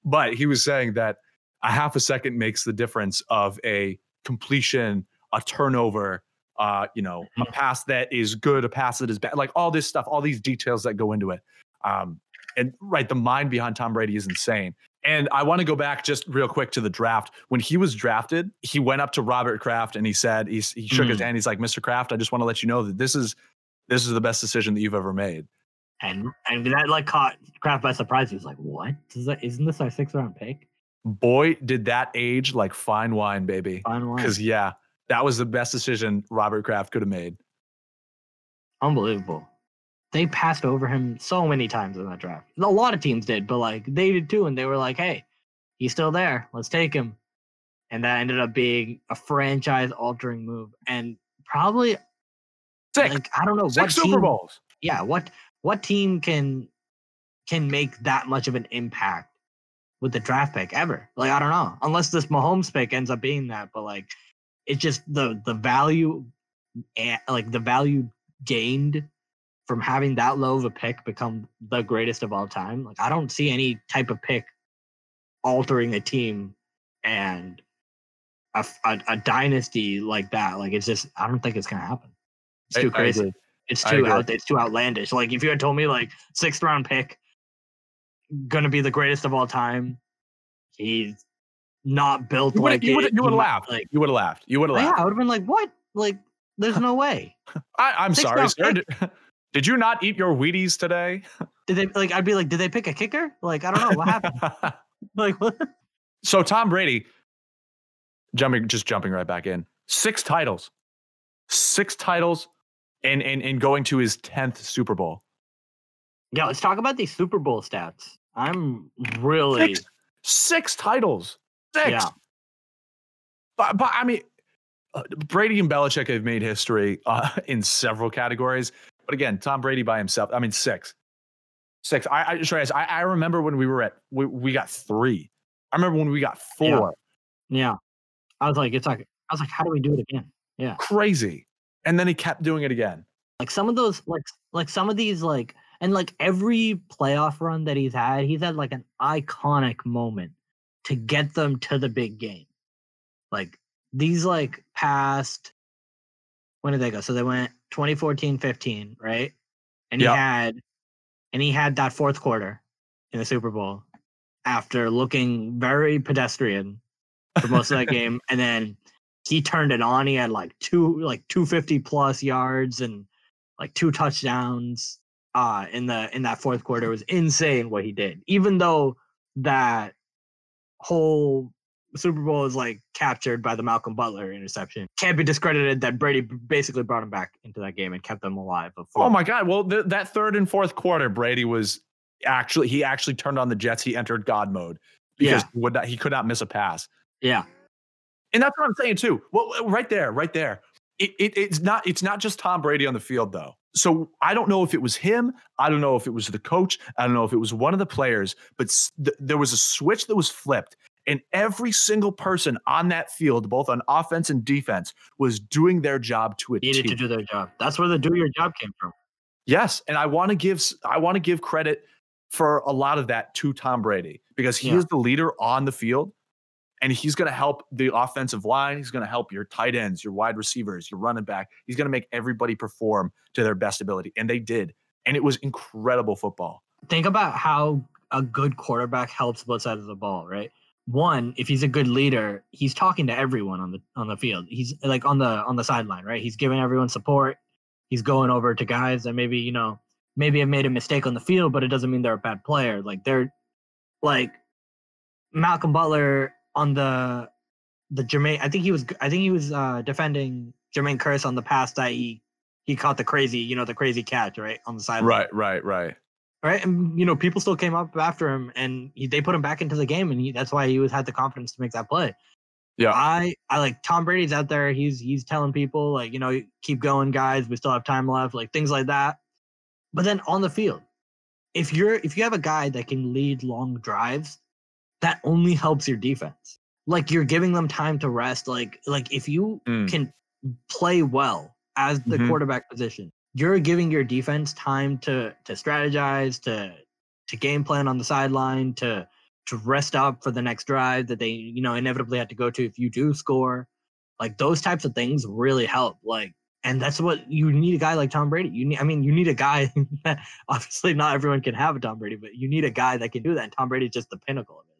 But he was saying that a half a second makes the difference of a completion, a turnover, uh, you know, a pass that is good, a pass that is bad, like all this stuff, all these details that go into it. Um, and right, the mind behind Tom Brady is insane. And I want to go back just real quick to the draft. When he was drafted, he went up to Robert Kraft and he said, he, he shook his Mm. hand. He's like, Mr. Kraft, I just want to let you know that this is this is the best decision that you've ever made. and and that like caught Kraft by surprise he was like what is that isn't this our sixth round pick Boy, did that age like fine wine, baby. fine wine. Because yeah, that was the best decision Robert Kraft could have made. unbelievable. They passed over him so many times in that draft. A lot of teams did but like they did too and they were like hey he's still there. Let's take him. And that ended up being a franchise altering move and probably Six, like i don't know six what Super team, Bowls. yeah what what team can can make that much of an impact with the draft pick ever? Like i don't know unless this Mahomes pick ends up being that but like it's just the the value like the value gained from having that low of a pick become the greatest of all time like i don't see any type of pick altering a team and a a dynasty like that like it's just i don't think it's gonna happen. It's too I crazy. Agree. it's too out it's too outlandish. Like if you had told me like sixth round pick gonna be the greatest of all time he's not built You like you would you would have laughed. like you would have laughed. You would have laughed. yeah i would have been like what like there's no way I, I'm Sixth sorry, sir. Did, did you not eat your Wheaties today? did they like i'd be like did they pick a kicker like i don't know what happened like what so Tom Brady, jumping just jumping right back in, six titles, six titles, and and and going to his tenth Super Bowl. yeah let's talk about these super bowl stats i'm really Six. Six titles. Six. Yeah. But, but I mean, uh, Brady and Belichick have made history uh, in several categories. But again, Tom Brady by himself, I mean, six. Six. I, I, Shreyas, I, I remember when we were at, we, we got three. I remember when we got Yeah. four. Yeah. I was like, it's like I was like, how do we do it again? Yeah. Crazy. And then he kept doing it again. Like some of those like like some of these like and like every playoff run that he's had, he's had like an iconic moment to get them to the big game. Like these like past when did they go? So they went 2014 15, right? And he Yeah. had and he had that fourth quarter in the Super Bowl after looking very pedestrian for most of that game. And then he turned it on. He had like two like 250 plus yards and like two touchdowns uh in the in that fourth quarter. It was insane what he did. Even though that whole Super Bowl is like captured by the Malcolm Butler interception. Can't be discredited that Brady basically brought him back into that game and kept them alive. Oh my God. Well, th- that third and fourth quarter, Brady was actually, he actually turned on the Jets. He entered God mode because Yeah. he would not, he could not miss a pass. Yeah. And that's what I'm saying too. Well, right there, right there. It, it, it's not it's not just Tom Brady on the field though. So I don't know if it was him. I don't know if it was the coach. I don't know if it was one of the players. But th- there was a switch that was flipped, and every single person on that field, both on offense and defense, was doing their job to a Needed T. to do their job. That's where the do your job came from. Yes, and I want to give I want to give credit for a lot of that to Tom Brady because he Yeah. is the leader on the field and he's going to help the offensive line, he's going to help your tight ends, your wide receivers, your running back. He's going to make everybody perform to their best ability and they did. And it was incredible football. think about how a good quarterback helps both sides of the ball, right? One, if he's a good leader, he's talking to everyone on the on the field. He's like on the on the sideline, right? He's giving everyone support. He's going over to guys that maybe, you know, maybe have made a mistake on the field, but it doesn't mean they're a bad player. Like they're like Malcolm Butler on the the Jermaine I think he was I think he was uh defending Jermaine Kearse on the pass that he he caught the crazy, you know, the crazy catch, right? On the sideline Right, right, right. right? And you know, people still came up after him, and he, they put him back into the game, and he, that's why he was had the confidence to make that play. Yeah. I I like Tom Brady's out there. He's he's telling people like you know keep going, guys. We still have time left, like things like that. But then on the field, if you're if you have a guy that can lead long drives, that only helps your defense. Like you're giving them time to rest. Like like if you Mm. can play well as the Mhm. quarterback position, you're giving your defense time to to strategize, to to game plan on the sideline, to to rest up for the next drive that they you know inevitably have to go to if you do score. Like those types of things really help. Like and that's what you need a guy like Tom Brady. You need I mean you need a guy that obviously not everyone can have a Tom Brady, but you need a guy that can do that. And Tom Brady's just the pinnacle of it.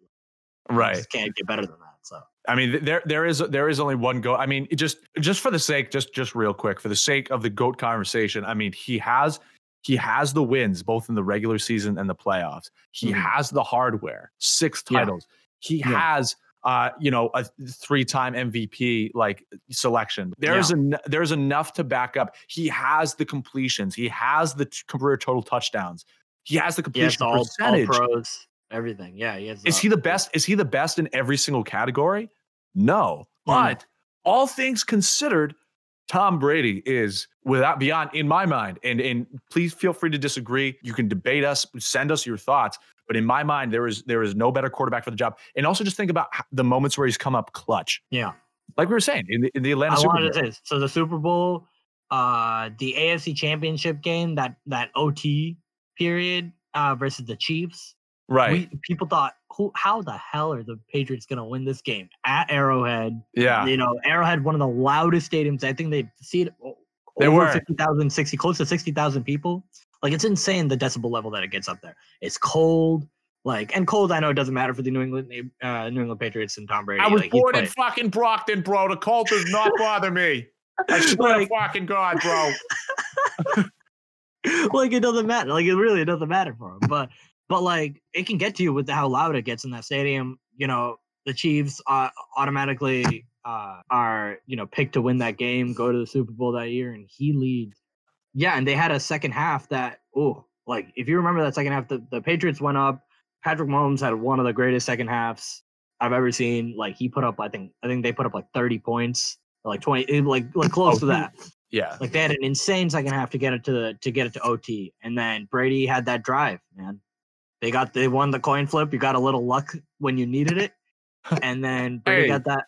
You Right. just can't get better than that. So I mean, there there is there is only one goat. I mean, just just for the sake, just just real quick, for the sake of the goat conversation. I mean, he has he has the wins both in the regular season and the playoffs. He Mhm. has the hardware, six Yeah. titles. He Yeah. has uh, you know, a three-time MVP like selection. There's en- there's enough to back up. He has the completions. He has the t- career total touchdowns. He has the he has completion all, all percentage. pros, everything. Yeah, he. Is uh, he the best? Is he the best in every single category? No. No. But all things considered, Tom Brady is without beyond in my mind. And and please feel free to disagree. You can debate us, send us your thoughts. But in my mind, there is there is no better quarterback for the job. And also just think about the moments where he's come up clutch, Yeah. like we were saying in the, in the Atlanta I Super Bowl. to say so the Super Bowl, uh, the AFC Championship game, that that OT period uh, versus the Chiefs. Right. We, people thought, who, how the hell are the Patriots going to win this game at Arrowhead? yeah. You know, Arrowhead, one of the loudest stadiums. I think they see it They over were. 50,000, 60, close to 60,000 people. Like it's insane the decibel level that it gets up there. It's cold. Like and cold, I know it doesn't matter for the New England uh, New England Patriots and Tom Brady. I was like, born in fucking Brockton, bro. The cold does not bother me. I swear Like- to fucking God, bro. like it doesn't matter. Like it really doesn't matter for him. But but like it can get to you with how loud it gets in that stadium. You know, the Chiefs uh, automatically uh, are you know picked to win that game, go to the Super Bowl that year, and he leads. Yeah, and they had a second half that oh, like if you remember that second half, the, the Patriots went up, Patrick Mahomes had one of the greatest second halves I've ever seen. Like he put up, I think, I think they put up like 30 points, like 20, eh, like like close Oh, to that. Yeah. Like they had an insane second half to get it to the to get it to OT, and then Brady had that drive. Man, they got they won the coin flip. You got a little luck when you needed it, and then Brady Hey. got that.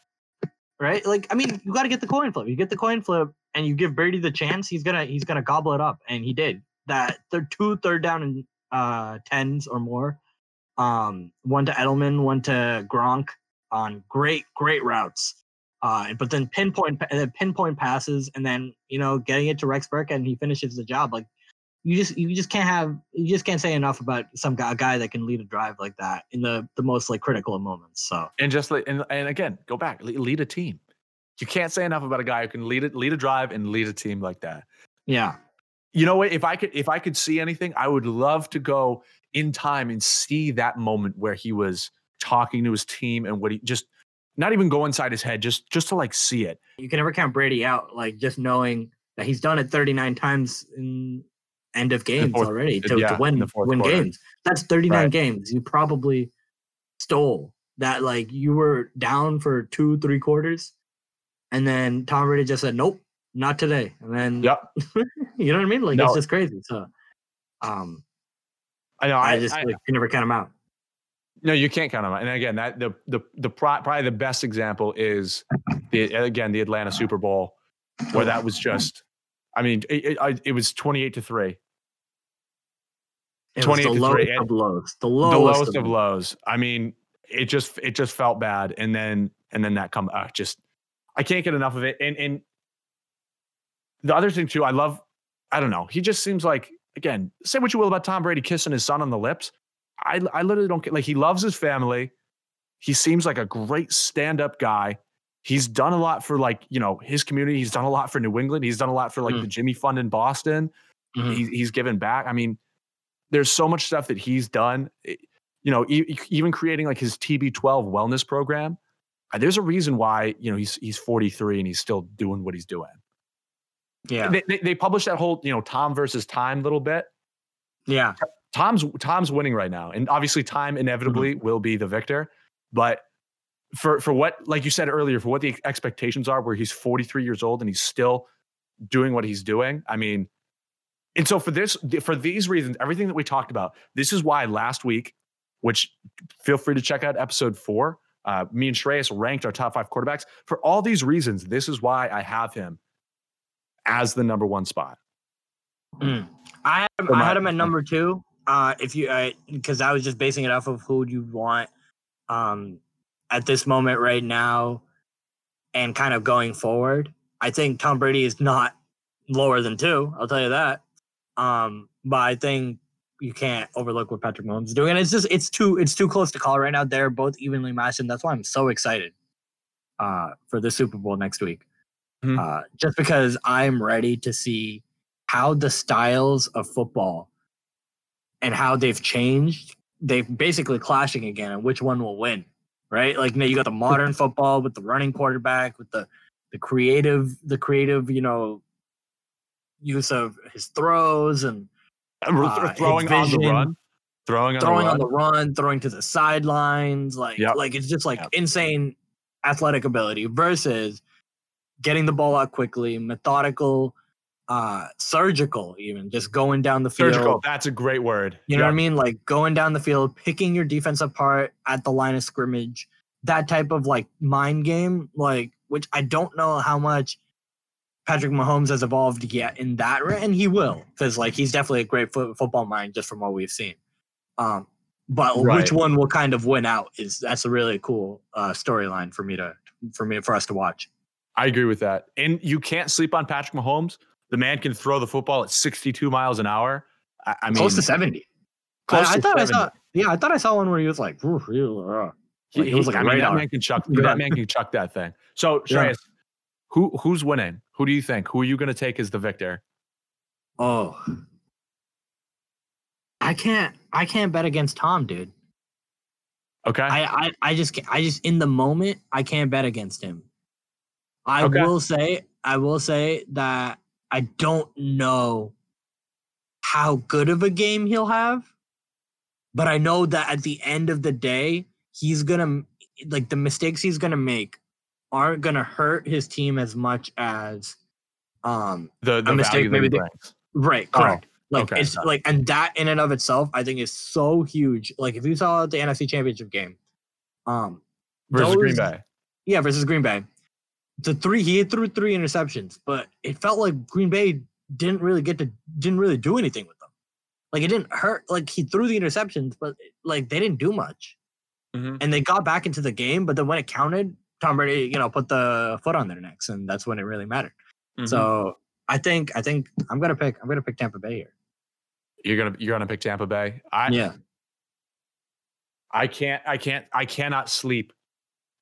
Right, like I mean, you got to get the coin flip. You get the coin flip, and you give Brady the chance. He's gonna he's gonna gobble it up, and he did. That third two third down and uh tens or more. Um, one to Edelman, one to Gronk on great great routes. Uh, but then pinpoint pa- uh, pinpoint passes, and then you know getting it to Rex Burkhead, and he finishes the job. Like you just you just can't have you just can't say enough about some guy, a guy that can lead a drive like that in the the most like critical of moments. So And just like and, and again, go back, lead a team. You can't say enough about a guy who can lead it, lead a drive and lead a team like that. yeah, You know what? If I could if I could see anything, I would love to go in time and see that moment where he was talking to his team and what he just not even go inside his head, just just to like see it. you can never count Brady out. Like just knowing that he's done it 39 times in end of games fourth- already to, yeah, to win the win quarter. games. That's 39 Right. games. You probably stole that. Like you were down for two three quarters, and then Tom Brady just said, "Nope, not today." And then Yep. you know what I mean? Like No. it's just crazy. So, um, I know. I, I, just I- like, you never count them out. No, you can't count them out. And again, that the the the probably the best example is the again the Atlanta Super Bowl, where that was just. I mean, it, it, it was twenty eight to three, It was 28 the lowest of lows. The the lowest, lowest of them. lows. I mean, it just it just felt bad, and then and then that come uh, just I can't get enough of it. And and the other thing too, I love. I don't know. He just seems like again. Say what you will about Tom Brady kissing his son on the lips. I I literally don't get like he loves his family. He seems like a great stand up guy. He's done a lot for like you know his community. He's done a lot for New England. He's done a lot for like Mm. the Jimmy Fund in Boston Mhm. he's he's given back. I mean, there's so much stuff that he's done. You know, e- even creating like his TB12 wellness program. Uh, There's a reason why you know he's he's 43 and he's still doing what he's doing. Yeah, They, they, they published that whole you know Tom versus time little bit. yeah. Tom's Tom's winning right now, and obviously time inevitably Mm-hmm. will be the victor. But for for what, like you said earlier, for what the expectations are, where he's 43 years old and he's still doing what he's doing. I mean, and so for this, for these reasons, everything that we talked about, this is why last week, which feel free to check out episode four. Uh, me and Shreyas ranked our top five quarterbacks. For all these reasons, this is why I have him as the number one spot. Mm. I had him, I had him at number two. Uh, if you because I was just basing it off of who you want um, at this moment right now, and kind of going forward. I think Tom Brady is not lower than two. I'll tell you that. Um, but I think you can't overlook what Patrick Mahomes is doing, and it's just it's too it's too close to call right now. They're both evenly matched, and that's why I'm so excited uh, for the Super Bowl next week. Mhm. Uh, just because I'm ready to see how the styles of football and how they've changed, they're basically clashing again, and which one will win, right? Like now you got the modern football with the running quarterback, with the the creative, the creative, you know, use of his throws and Uh, throwing his on the run, throwing on throwing the on run. the run, throwing to the sidelines, like Yep. like it's just like Yep. insane athletic ability versus getting the ball out quickly, methodical, uh surgical even just going down the field. Surgical. That's a great word. You know what I mean? Like going down the field, picking your defense apart at the line of scrimmage, that type of like mind game, like which I don't know how much Patrick Mahomes has evolved yet in that, and he will, because like he's definitely a great fo- football mind just from what we've seen. Um, but Right. which one will kind of win out is that's a really cool uh, storyline for me to for me for us to watch. I agree with that. And you can't sleep on Patrick Mahomes. The man can throw the football at 62 miles an hour. I, I mean, close to seventy. close I, I to thought 70. I saw. Yeah, I thought I saw one where he was like, "Ooh, ew, uh." He, Like, was like I mean, that man can chuck. Yeah. That man can chuck that thing. So, Yeah. Who who's winning? Who do you think? Who are you going to take as the victor? Oh. I can't I can't bet against Tom, dude. Okay. I I, I just I just in the moment I can't bet against him. I Okay. will say I will say that I don't know how good of a game he'll have, but I know that at the end of the day, he's gonna like the mistakes he's gonna make aren't gonna hurt his team as much as um The the mistake, that he maybe they- brings. right Oh, correct. like okay. it's like and that in and of itself I think is so huge. Like if you saw the NFC championship game, um versus Green Bay. yeah, versus Green Bay. The three he threw three interceptions, but it felt like Green Bay didn't really get to didn't really do anything with them. Like it didn't hurt. Like he threw the interceptions, but like they didn't do much. Mhm. And they got back into the game, but then when it counted, Tom Brady, you know, put the foot on their necks, and that's when it really mattered. Mhm. So I think I think I'm gonna pick I'm gonna pick Tampa Bay here. you're gonna you're gonna pick Tampa Bay. I yeah, I can't I can't I cannot sleep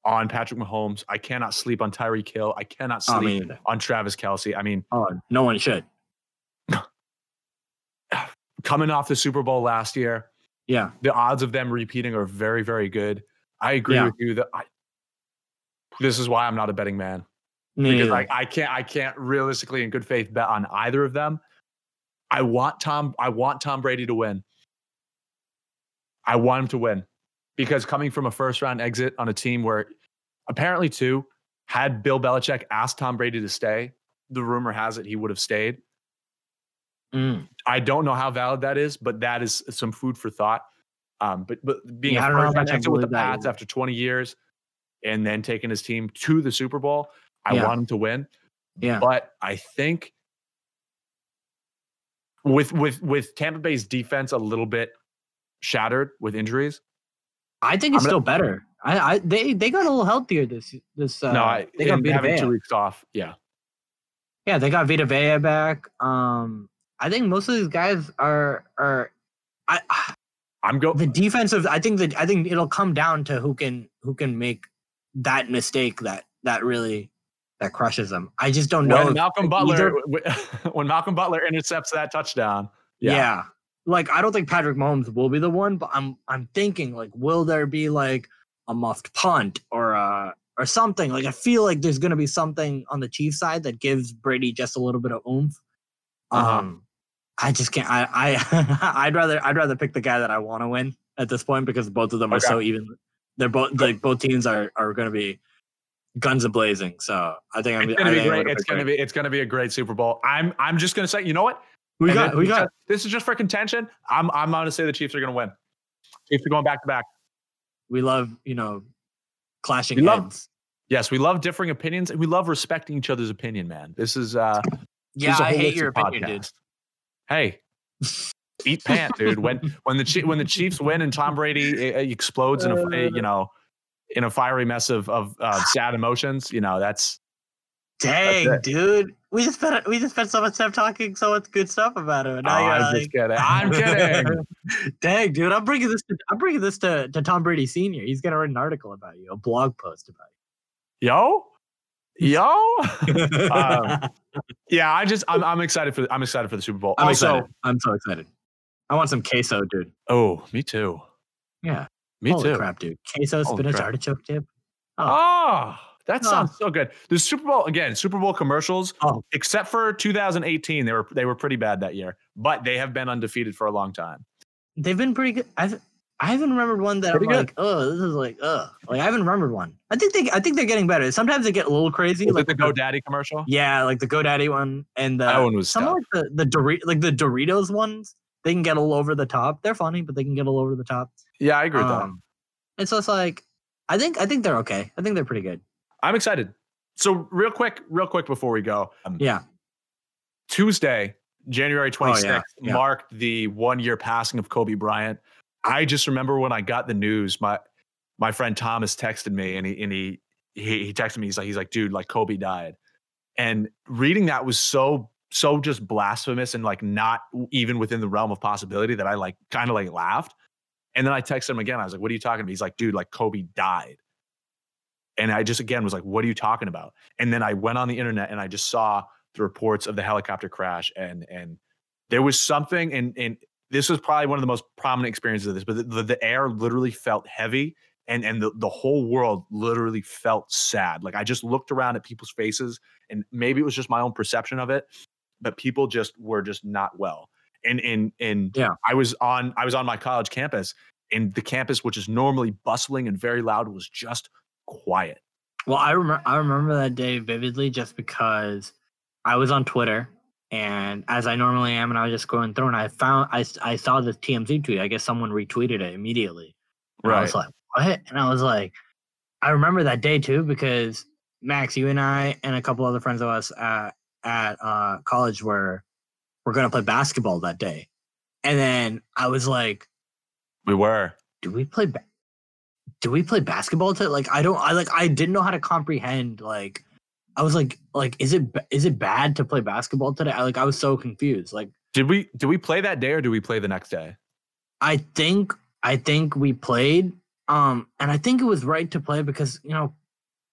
on Patrick Mahomes. I cannot sleep on Tyreek Hill. I cannot Oh, sleep on Travis Kelce. I mean, oh, no one should. coming off the Super Bowl last year, Yeah, the odds of them repeating are very, very good. I agree Yeah. with you that I, this is why I'm not a betting man me because neither. I, can't I can't realistically in good faith bet on either of them. I want Tom I want Tom Brady to win. I want him to win because coming from a first round exit on a team where apparently too had Bill Belichick asked Tom Brady to stay, the rumor has it he would have stayed. Mm. I don't know how valid that is, but that is some food for thought. Um, but but being Yeah, a first round exit with the Pats after 20 years and then taking his team to the Super Bowl, I Yeah. want him to win. Yeah, But I think with with with Tampa Bay's defense a little bit shattered with injuries. I think it's I'm still better. I, I they they got a little healthier this this. Uh, no, I they got Vita having Vea. two weeks off. Yeah. Yeah, they got Vita Vea back. Um, I think most of these guys are are. I I'm go the defensive. I think that I think it'll come down to who can who can make that mistake that that really that crushes them. I just don't know. when Malcolm Butler either- when Malcolm Butler intercepts that touchdown. yeah. Yeah. like I don't think Patrick Mahomes will be the one, but I'm I'm thinking like, will there be like a muffed punt or a or something? Like I feel like there's gonna be something on the Chiefs side that gives Brady just a little bit of oomph. Uh-huh. Um, I just can't. I I I'd rather I'd rather pick the guy that I want to win at this point because both of them are so even. They're both like both teams are are gonna be guns a blazing. So I think I'm It's gonna I be great. It's gonna be it's gonna be a great Super Bowl. I'm I'm just gonna say, you know what? We And got we got this is just for contention. I'm I'm gonna say the Chiefs are gonna win. Chiefs are going back to back. we love you know clashing We love- Yes, we love differing opinions and we love respecting each other's opinion, man. This is uh Yeah, this is I hate your opinion, dude. Hey, eat pant, dude. When when the when the Chiefs win and Tom Brady uh, explodes in a Uh. you know in a fiery mess of of uh, sad emotions, you know that's Dang, it. dude. We just spent we just spent so much time talking so much good stuff about him. And oh, now I'm you're just kidding. I'm kidding. like, Dang, dude. I'm bringing this. To, I'm bringing this to, to Tom Brady Senior. He's gonna write an article about you, a blog post about you. Yo, yo. Um, yeah, I just I'm I'm excited for I'm excited for the Super Bowl. I'm also, excited. I'm so excited. I want some queso, dude. oh, me too. Yeah. Me Holy too. crap, dude. Queso, Holy spinach, crap. artichoke dip. Oh, ah, that Oh. sounds so good. The Super Bowl again, Super Bowl commercials, Oh. except for 2018, they were they were pretty bad that year, but they have been undefeated for a long time. They've been pretty good. I've I haven't remembered one that Pretty I'm good. like, oh, this is like, oh, like I haven't remembered one. I think they, I think they're getting better. Sometimes they get a little crazy, Was like the GoDaddy commercial? Yeah, like the GoDaddy one and the that one was some tough. of like the the Dor- like the Doritos ones. They can get a little over the top. They're funny, but they can get a little over the top. Yeah, I agree with that. Um, and so it's like, I think I think they're okay. I think they're pretty good. I'm excited. So real quick, real quick before we go, um, Yeah, Tuesday, January 26th, Oh, yeah, yeah. marked the one year passing of Kobe Bryant. I just remember when I got the news, my my friend Thomas texted me and he and he he, he texted me. He's like, he's like, dude, like Kobe died. And reading that was so so just blasphemous and like not even within the realm of possibility that I like kind of like laughed. And then I texted him again. I was like, what are you talking about? He's like, dude, like Kobe died. And I just again was like, what are you talking about? And then I went on the internet and I just saw the reports of the helicopter crash and and there was something and and this was probably one of the most prominent experiences of this but the, the, the air literally felt heavy and and the, the whole world literally felt sad like i just looked around at people's faces and maybe it was just my own perception of it but people just were just not well And in in Yeah. I was on I was on my college campus, and the campus, which is normally bustling and very loud, was just quiet. Well, I remember I remember that day vividly just because I was on Twitter and as I normally am, and I was just going through and I found I, I saw this TMZ tweet. I guess someone retweeted it immediately. And I was like, what? And I was like, I remember that day too because Max, you and I and a couple other friends of us at at uh, college we're gonna play basketball that day, and then I was like, we were. do we play? Ba- do we play basketball today? Like, I don't. I like. I didn't know how to comprehend. Like, I was like, like, is it is it bad to play basketball today? I like. I was so confused. Like, Did we did we play that day or do we play the next day? I think I think we played. Um, and I think it was right to play because you know,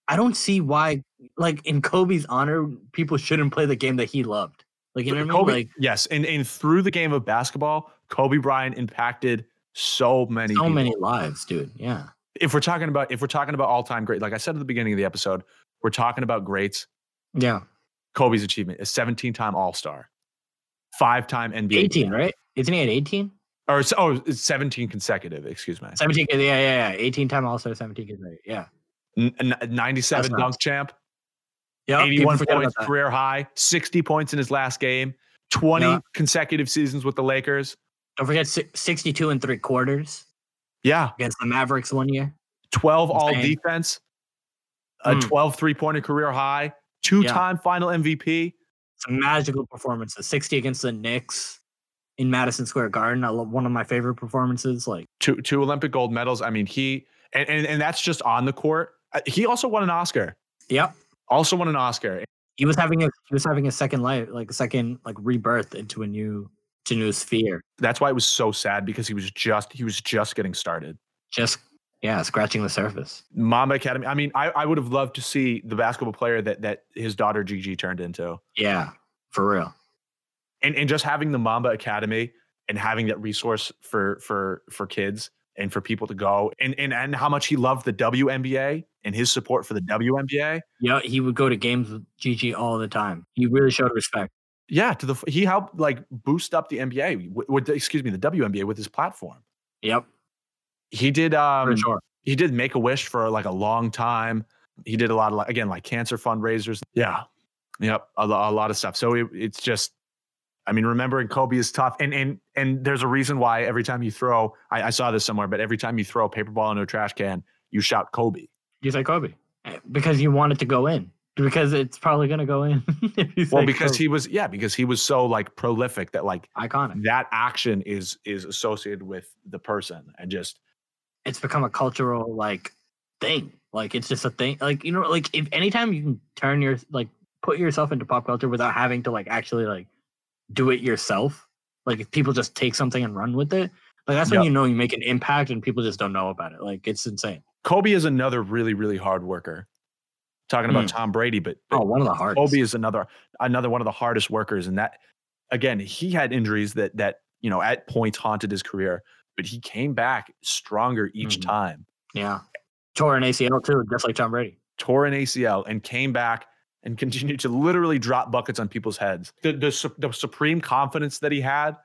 I don't see why. Like in Kobe's honor, people shouldn't play the game that he loved. Like you know what I mean? Kobe, Like yes, and and through the game of basketball, Kobe Bryant impacted so many so people. many lives, dude. Yeah. If we're talking about if we're talking about all time great, like I said at the beginning of the episode, we're talking about greats. Yeah. Kobe's achievement is 17 time All Star, five time NBA, 18, right? Isn't he at 18? or oh, it's 17 consecutive. Excuse me, 17. Yeah, yeah, yeah. 18 time All Star, 17 kids. Yeah. N- n- 97 That's dunk champ, Yeah. 81 points career high, 60 points in his last game, 20 Yeah. consecutive seasons with the Lakers. Don't forget 62 and three quarters Yeah, against the Mavericks one year. 12 all Insane. defense, a Mm. 12 three pointer career high, two time final MVP. Some magical performances. 60 against the Knicks in Madison Square Garden. I love one of my favorite performances. Like, two two Olympic gold medals. I mean, he and and, and that's just on the court. Uh, He also won an Oscar. yep. Also won an Oscar. He was having a he was having a second life, like a second like rebirth into a new to new sphere. That's why it was so sad because he was just he was just getting started. Just yeah, scratching the surface. Mamba Academy. I mean, I, I would have loved to see the basketball player that that his daughter Gigi turned into. Yeah, for real. And and just having the Mamba Academy and having that resource for for for kids and for people to go and and and how much he loved the WNBA and his support for the WNBA. Yeah, he would go to games with Gigi all the time. He really showed respect. Yeah, to the he helped like boost up the NBA with, with excuse me the WNBA with his platform. Yep, He did um sure. he did make a wish for like a long time. He did a lot of like, again like cancer fundraisers. Yeah, yep, a, a lot of stuff. So it, it's just, I mean, remembering Kobe is tough, and and and there's a reason why every time you throw, I, I saw this somewhere, but every time you throw a paper ball into a trash can, you shout Kobe. You say Kobe Eh, because you want it to go in because it's probably gonna go in. Well, because Kobe. he was yeah, because he was so like prolific that like iconic. that action is is associated with the person and just It's become a cultural like thing. Like it's just a thing. Like you know, like if anytime you can turn your like put yourself into pop culture without having to like actually like do it yourself. Like if people just take something and run with it, like that's when Yep. you know you make an impact and people just don't know about it. Like it's insane. Kobe is another really really hard worker. Talking about Tom Brady, but, but Oh, one of the hardest. Kobe is another another one of the hardest workers, and that again, he had injuries that that you know at points haunted his career, but he came back stronger each Mhm. time. Yeah. Tore an ACL too, just like Tom Brady. Tore an ACL and came back and continued to literally drop buckets on people's heads. The the, the supreme confidence that he had,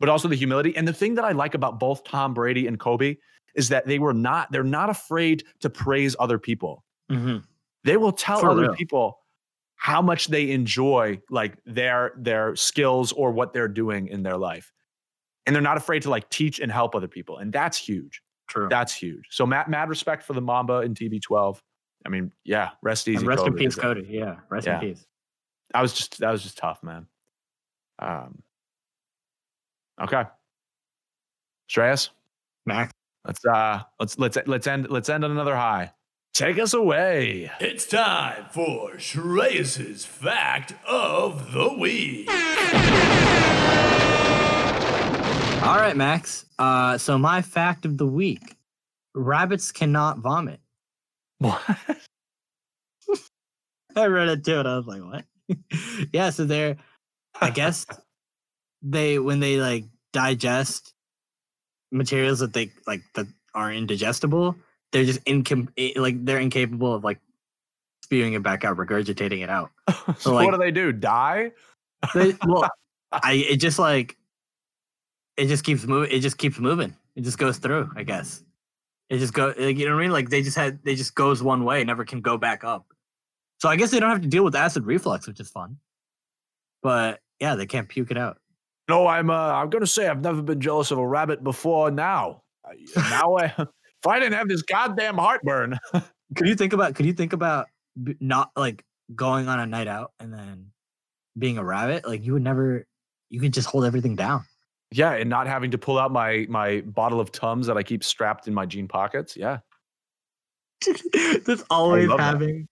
but also the humility. And the thing that I like about both Tom Brady and Kobe is that they were not they're not afraid to praise other people. Mm-hmm. they will tell For other real. people how much they enjoy like their their skills or what they're doing in their life and they're not afraid to like teach and help other people and that's huge True. that's huge so mad, mad respect for the mamba in tb12 i mean yeah rest easy And rest in peace. Kobe. Yeah. Rest Yeah. in peace. that was just that was just tough man um okay Shreyas, Max. let's uh let's let's let's end let's end on another high take us away It's time for Shreyas's Fact of the Week. All right, Max. Uh, so my fact of the week: rabbits cannot vomit. What I read it too, and I was like, "What?" yeah. So they're, I guess, they when they like digest materials that they like that are indigestible, they're just incom like they're incapable of like spewing it back out, regurgitating it out. so like- what do they do die They, well, I it just like it just keeps moving. It just keeps moving. It just goes through. I guess it just go. Like, you know what I mean? Like they just had. They just goes one way. Never can go back up. So I guess they don't have to deal with acid reflux, which is fun. But yeah, they can't puke it out. No, I'm. Uh, I'm gonna say I've never been jealous of a rabbit before. Now, now, I, if I didn't have this goddamn heartburn, Could you think about? Could you think about not like going on a night out and then being a rabbit? Like you would never. You could just hold everything down. Yeah, and not having to pull out my my bottle of tums that I keep strapped in my jean pockets. Yeah, Just always love that. having,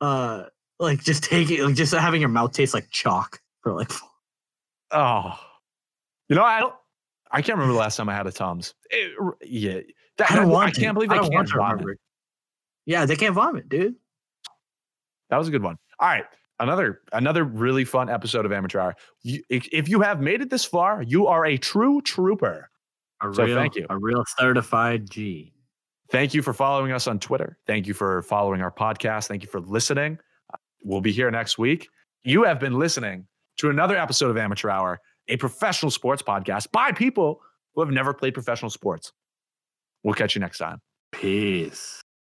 uh, like just taking, like just having your mouth taste like chalk for like. Oh, you know, I don't. I can't remember the last time I had a Tums. It- yeah, that, I don't that- want. I can't believe I they don't can't vomit. remember. Yeah, they can't vomit, dude. That was a good one. All right, another another really fun episode of Amateur Hour. You, if, you have made it this far, you are a true trooper. A So real, thank you. A real certified G. Thank you for following us on Twitter. Thank you for following our podcast. Thank you for listening. Uh, We'll be here next week. You have been listening to another episode of Amateur Hour, a professional sports podcast by people who have never played professional sports. We'll catch you next time. Peace.